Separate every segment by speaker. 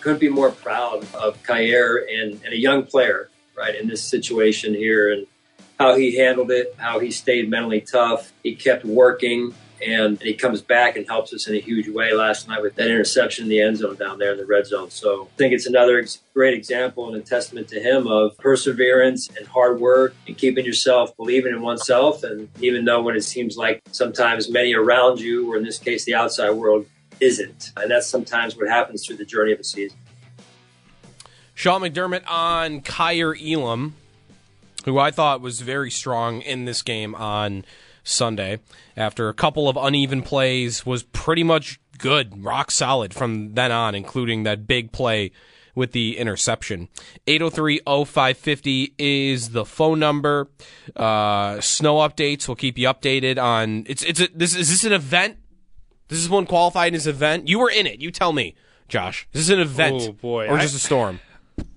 Speaker 1: Couldn't be more proud of Kaiir and, and a young player, right, in this situation here and how he handled it, how he stayed mentally tough. He kept working and he comes back and helps us in a huge way last night with that interception in the end zone down there in the red zone. So I think it's another great example and a testament to him of perseverance and hard work and keeping yourself believing in oneself. And even though when it seems like sometimes many around you, or in this case, the outside world, isn't. And that's sometimes what happens through the journey of a season.
Speaker 2: Sean McDermott on Kaiir Elam, who I thought was very strong in this game on Sunday. After a couple of uneven plays, was pretty much good, rock solid from then on, including that big play with the interception. 803-0550 is the phone number. Uh, snow updates. We'll keep you updated on. It's it's a, this is this an event this is one qualified as an event. You were in it. You tell me, Josh. This is an event,
Speaker 3: oh, boy.
Speaker 2: or just a storm?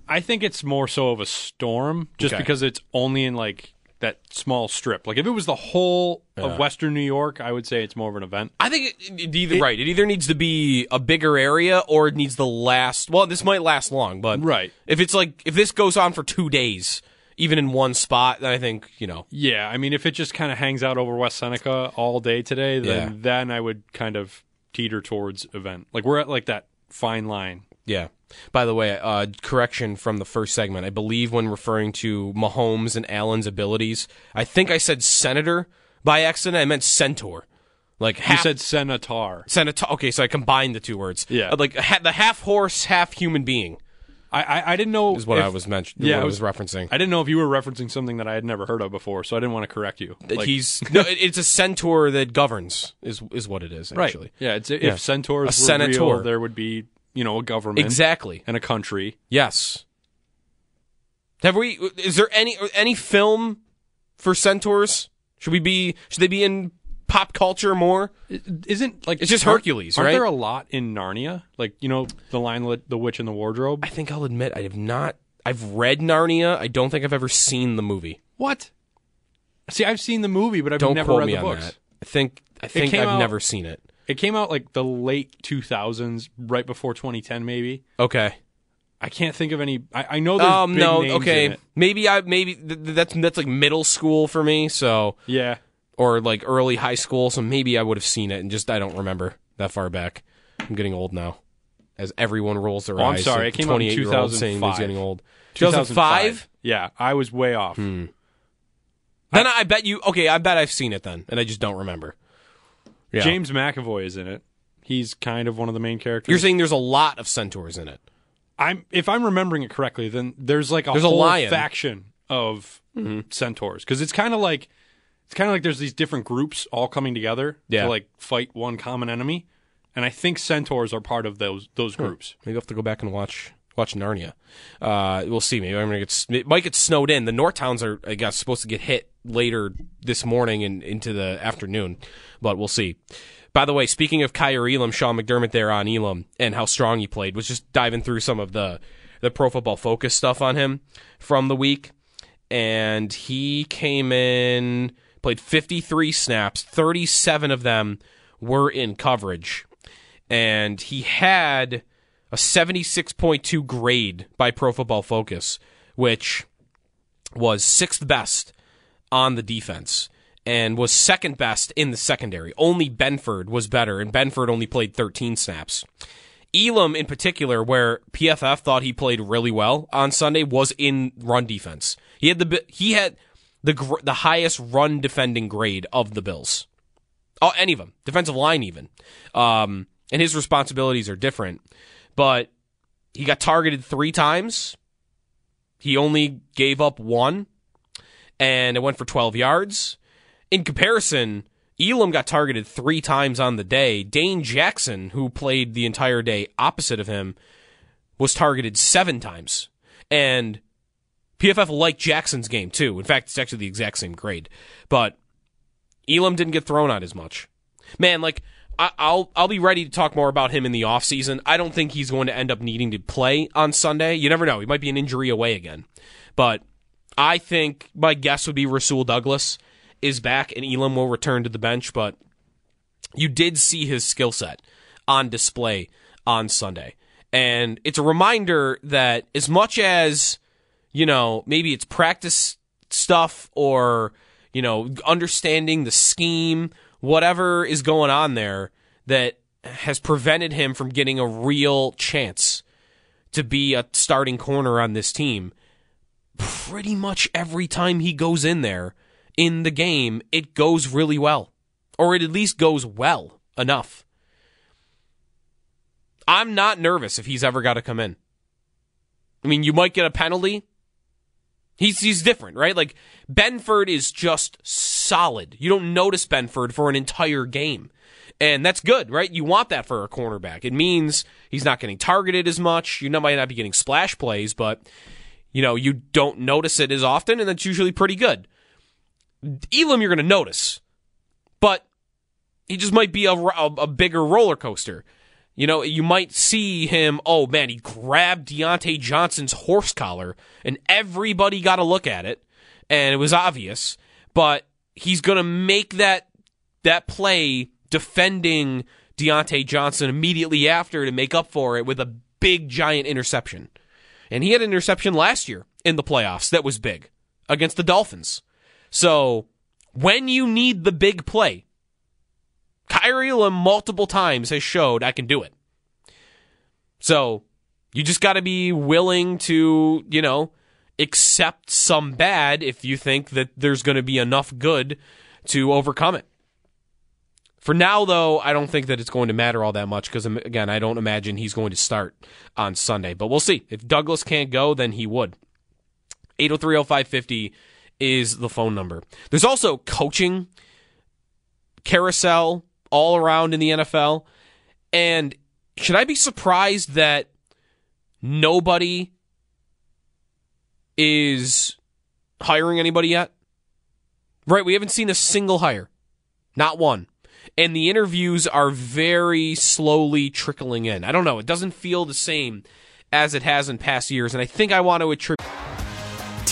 Speaker 3: I think it's more so of a storm, just okay. because it's only in like that small strip. Like if it was the whole yeah. of Western New York, I would say it's more of an event.
Speaker 2: I think it, it either it, right. It either needs to be a bigger area or it needs to last. Well, this might last long, but
Speaker 3: right.
Speaker 2: If it's like if this goes on for two days, even in one spot, then I think you know.
Speaker 3: Yeah, I mean, if it just kind of hangs out over West Seneca all day today, then yeah. then I would kind of teeter towards event. Like we're at like that fine line.
Speaker 2: Yeah. By the way, uh, correction from the first segment. I believe when referring to Mahomes and Allen's abilities, I think I said senator by accident. I meant centaur. Like half,
Speaker 3: you said senator.
Speaker 2: Senator. Okay, so I combined the two words.
Speaker 3: Yeah.
Speaker 2: Like the half horse, half human being.
Speaker 3: I, I, I, didn't know
Speaker 2: is what if, I was mentioning. Yeah, I was, referencing.
Speaker 3: I didn't know if you were referencing something that I had never heard of before, so I didn't want to correct you.
Speaker 2: Like, He's no, it's a centaur that governs is is what it is actually.
Speaker 3: Right. Yeah. It's, yeah. If centaurs a were senator. real, there would be you know a government
Speaker 2: exactly
Speaker 3: and a country.
Speaker 2: Yes. Have we? Is there any any film for centaurs? Should we be? Should they be in pop culture more.
Speaker 3: Isn't like
Speaker 2: it's just Hercules,
Speaker 3: aren't,
Speaker 2: right?
Speaker 3: Aren't there a lot in Narnia? Like you know the line "The Witch in the Wardrobe."
Speaker 2: I think I'll admit I have not. I've read Narnia. I don't think I've ever seen the movie.
Speaker 3: What? See, I've seen the movie, but I've don't never read the books.
Speaker 2: That. I think I think I've out, never seen it.
Speaker 3: It came out like the late 2000s, right before 2010, maybe.
Speaker 2: Okay.
Speaker 3: I can't think of any. I, I know there's
Speaker 2: um,
Speaker 3: big
Speaker 2: no,
Speaker 3: names
Speaker 2: okay. Maybe I maybe th- that's that's like middle school for me. So
Speaker 3: yeah,
Speaker 2: or like early high school, so maybe I would have seen it and just I don't remember that far back. I'm getting old now. As everyone rolls their
Speaker 3: oh,
Speaker 2: eyes.
Speaker 3: I'm sorry, it came out in 2005.
Speaker 2: Saying he's getting old.
Speaker 3: 2005? Yeah, I was way off.
Speaker 2: Hmm. Then I, I bet you. Okay, I bet I've seen it then, and I just don't remember.
Speaker 3: Yeah. James McAvoy is in it. He's kind of one of the main characters.
Speaker 2: You're saying there's a lot of centaurs in it.
Speaker 3: I'm if I'm remembering it correctly, then there's like a there's whole a faction of mm-hmm. centaurs because it's kind of like it's kind of like there's these different groups all coming together
Speaker 2: yeah.
Speaker 3: to like fight one common enemy, and I think centaurs are part of those those groups.
Speaker 2: Maybe I'll have to go back and watch watch Narnia. Uh, we'll see. Maybe I'm gonna get it might get snowed in. The North Towns are I guess supposed to get hit later this morning and into the afternoon, but we'll see. By the way, speaking of Kaiir Elam, Sean McDermott there on Elam and how strong he played was just diving through some of the the Pro Football Focus stuff on him from the week, and he came in played 53 snaps, 37 of them were in coverage. And he had a 76.2 grade by Pro Football Focus, which was sixth best on the defense. and was second best in the secondary. Only Benford was better, and Benford only played 13 snaps. Elam, in particular, where PFF thought he played really well on Sunday, was in run defense. He had the he had the the highest run defending grade of the Bills. Oh, any of them, defensive line even. Um, and his responsibilities are different, but he got targeted three times. He only gave up one, and it went for 12 yards. In comparison, Elam got targeted three times on the day. Dane Jackson, who played the entire day opposite of him, was targeted seven times. And PFF liked Jackson's game too. In fact, it's actually the exact same grade. But Elam didn't get thrown on as much. Man, like I, will I'll be ready to talk more about him in the offseason. I don't think he's going to end up needing to play on Sunday. You never know. He might be an injury away again. But I think my guess would be Rasul Douglas is back and Elam will return to the bench, but you did see his skill set on display on Sunday. And it's a reminder that as much as, you know, maybe it's practice stuff or, you know, understanding the scheme, whatever is going on there that has prevented him from getting a real chance to be a starting corner on this team. Pretty much every time he goes in there, in the game, it goes really well. Or it at least goes well enough. I'm not nervous if he's ever got to come in. I mean, you might get a penalty. He's he's different, right? Like Benford is just solid. You don't notice Benford for an entire game. And that's good, right? You want that for a cornerback. It means he's not getting targeted as much. You might not be getting splash plays, but you know, you don't notice it as often, and that's usually pretty good. Elam, you're going to notice, but he just might be a, a, a, bigger roller coaster. You know, you might see him. Oh man, he grabbed Diontae Johnson's horse collar, and everybody got a look at it, and it was obvious. But he's going to make that that play defending Diontae Johnson immediately after to make up for it with a big giant interception. And he had an interception last year in the playoffs that was big against the Dolphins. So when you need the big play, Elam multiple times has showed I can do it. So you just got to be willing to, you know, accept some bad if you think that there's going to be enough good to overcome it. For now, though, I don't think that it's going to matter all that much because, um, again, I don't imagine he's going to start on Sunday. But we'll see. If Douglas can't go, then he would. 8030550 is the phone number. There's also coaching carousel all around in the NFL. And should I be surprised that nobody is hiring anybody yet? Right, we haven't seen a single hire. Not one. And the interviews are very slowly trickling in. I don't know, it doesn't feel the same as it has in past years. And I think I want to attribute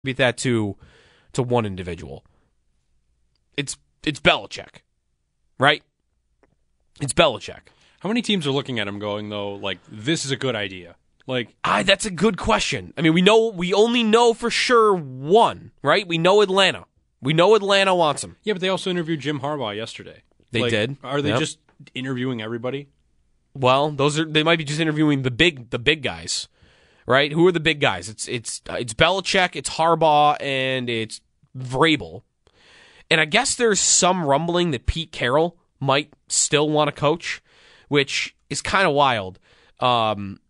Speaker 2: attribute that to to one individual. It's it's Belichick, right? It's Belichick.
Speaker 3: How many teams are looking at him going though? Like this is a good idea. Like,
Speaker 2: I, that's a good question. I mean, we know we only know for sure one, right? We know Atlanta. We know Atlanta wants him.
Speaker 3: Yeah, but they also interviewed Jim Harbaugh yesterday.
Speaker 2: They
Speaker 3: like,
Speaker 2: did.
Speaker 3: Are they
Speaker 2: yep.
Speaker 3: just interviewing everybody?
Speaker 2: Well, those are they might be just interviewing the big the big guys, right? Who are the big guys? It's it's it's Belichick, it's Harbaugh, and it's Vrabel. And I guess there's some rumbling that Pete Carroll might still want to coach, which is kind of wild. Um,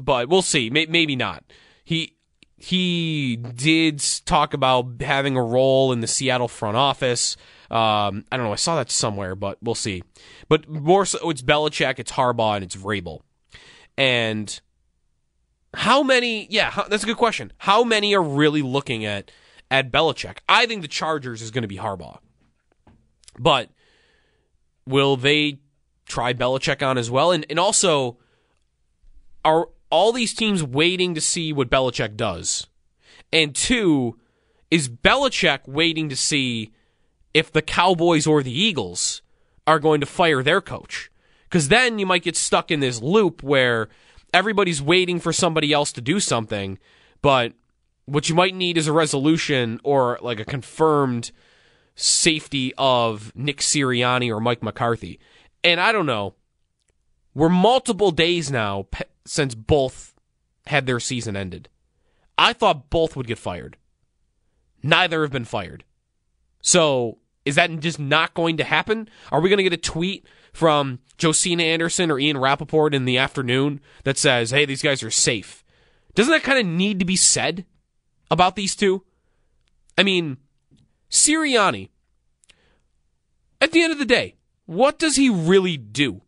Speaker 2: but we'll see. Maybe not. He he did talk about having a role in the Seattle front office. Um, I don't know. I saw that somewhere, but we'll see. But more so, it's Belichick, it's Harbaugh, and it's Vrabel. And how many? Yeah, that's a good question. How many are really looking at at Belichick? I think the Chargers is going to be Harbaugh, but will they try Belichick on as well? And and also, are all these teams waiting to see what Belichick does? And two, is Belichick waiting to see if the Cowboys or the Eagles are going to fire their coach? Because then you might get stuck in this loop where everybody's waiting for somebody else to do something, but what you might need is a resolution or like a confirmed safety of Nick Sirianni or Mike McCarthy. And I don't know. We're multiple days now since both had their season ended. I thought both would get fired. Neither have been fired. So, is that just not going to happen? Are we going to get a tweet from Josina Anderson or Ian Rapoport in the afternoon that says, hey, these guys are safe? Doesn't that kind of need to be said about these two? I mean, Sirianni, at the end of the day, what does he really do?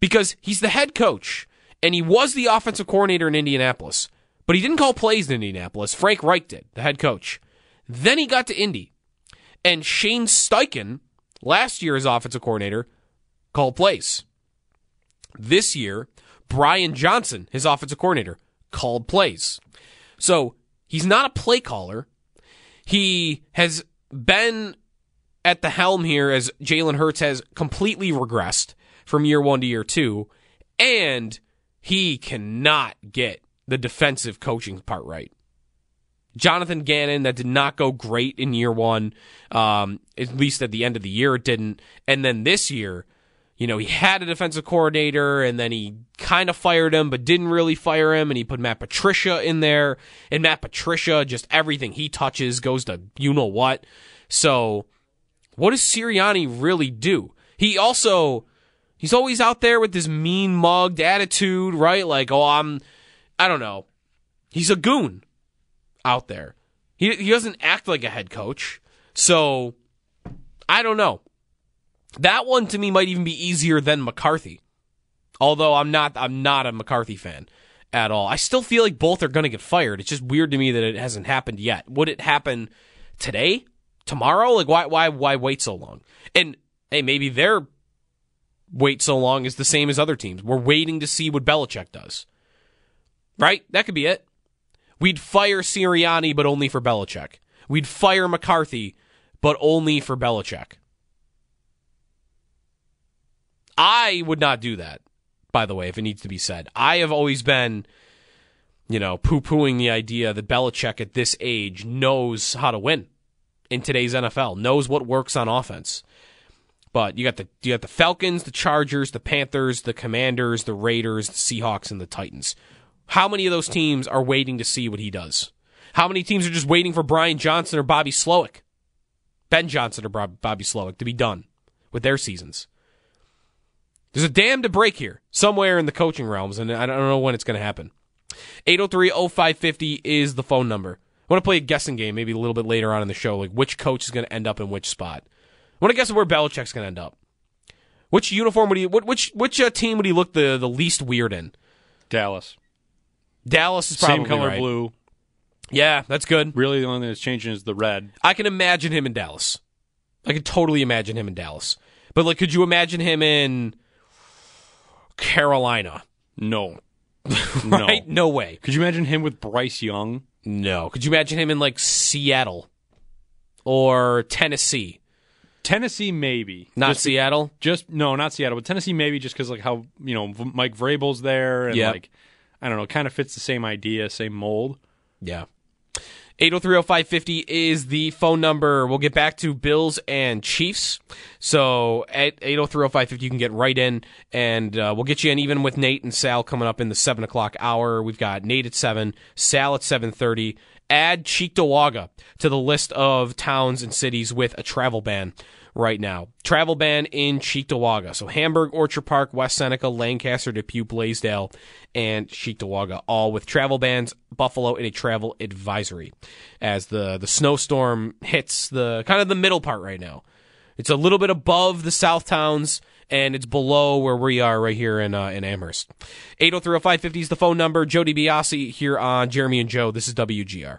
Speaker 2: Because he's the head coach and he was the offensive coordinator in Indianapolis, but he didn't call plays in Indianapolis. Frank Reich did, the head coach. Then he got to Indy, and Shane Steichen, last year as offensive coordinator, called plays. This year, Brian Johnson, his offensive coordinator, called plays. So he's not a play caller. He has been at the helm here as Jalen Hurts has completely regressed from year one to year two. And he cannot get the defensive coaching part right. Jonathan Gannon, that did not go great in year one, um, at least at the end of the year, it didn't. And then this year, you know, he had a defensive coordinator and then he kind of fired him, but didn't really fire him. And he put Matt Patricia in there. And Matt Patricia, just everything he touches goes to you know what. So, what does Sirianni really do? He also He's always out there with this mean mugged attitude, right? Like, oh, I'm, I don't know. He's a goon out there. He, he doesn't act like a head coach. So, I don't know. That one to me might even be easier than McCarthy. Although I'm not, I'm not a McCarthy fan at all. I still feel like both are going to get fired. It's just weird to me that it hasn't happened yet. Would it happen today? Tomorrow? Like why why why wait so long? And hey, maybe they're wait so long is the same as other teams. We're waiting to see what Belichick does. Right? That could be it. We'd fire Sirianni, but only for Belichick. We'd fire McCarthy, but only for Belichick. I would not do that, by the way, if it needs to be said. I have always been, you know, poo pooing the idea that Belichick at this age knows how to win in today's NFL, knows what works on offense. But you got the you got the Falcons, the Chargers, the Panthers, the Commanders, the Raiders, the Seahawks, and the Titans. How many of those teams are waiting to see what he does? How many teams are just waiting for Brian Johnson or Bobby Slowik, Ben Johnson or Bobby Slowik to be done with their seasons? There's a dam to break here somewhere in the coaching realms, and I don't know when it's going to happen. 803-0550 is the phone number. I want to play a guessing game maybe a little bit later on in the show, like which coach is going to end up in which spot. I want to guess where Belichick's going to end up. Which uniform would he? Which which uh, team would he look the, the least weird in?
Speaker 3: Dallas.
Speaker 2: Dallas is probably
Speaker 3: same color
Speaker 2: right.
Speaker 3: blue.
Speaker 2: Yeah, that's good.
Speaker 3: Really, the only thing that's changing is the red.
Speaker 2: I can imagine him in Dallas. I can totally imagine him in Dallas. But like, could you imagine him in Carolina?
Speaker 3: No.
Speaker 2: right? No. no way.
Speaker 3: Could you imagine him with Bryce Young?
Speaker 2: No. Could you imagine him in like Seattle or Tennessee?
Speaker 3: Tennessee maybe
Speaker 2: not
Speaker 3: just,
Speaker 2: Seattle.
Speaker 3: Just no, not Seattle, but Tennessee maybe just because like how you know Mike Vrabel's there and yep. like I don't know, kind of fits the same idea, same mold.
Speaker 2: Yeah. 8030550 is the phone number. We'll get back to Bills and Chiefs. So at 8030550, you can get right in, and uh, we'll get you in even with Nate and Sal coming up in the 7 o'clock hour. We've got Nate at 7, Sal at 730. Add Cheektowaga to the list of towns and cities with a travel ban right now. Travel ban in Cheektowaga. So Hamburg, Orchard Park, West Seneca, Lancaster, Depew, Blasdell, and Cheektowaga, all with travel bans. Buffalo in a travel advisory as the the snowstorm hits the kind of the middle part right now. It's a little bit above the south towns and it's below where we are right here in uh, in Amherst. 8030550 is the phone number. Jody DiBiase here on Jeremy and Joe. This is WGR.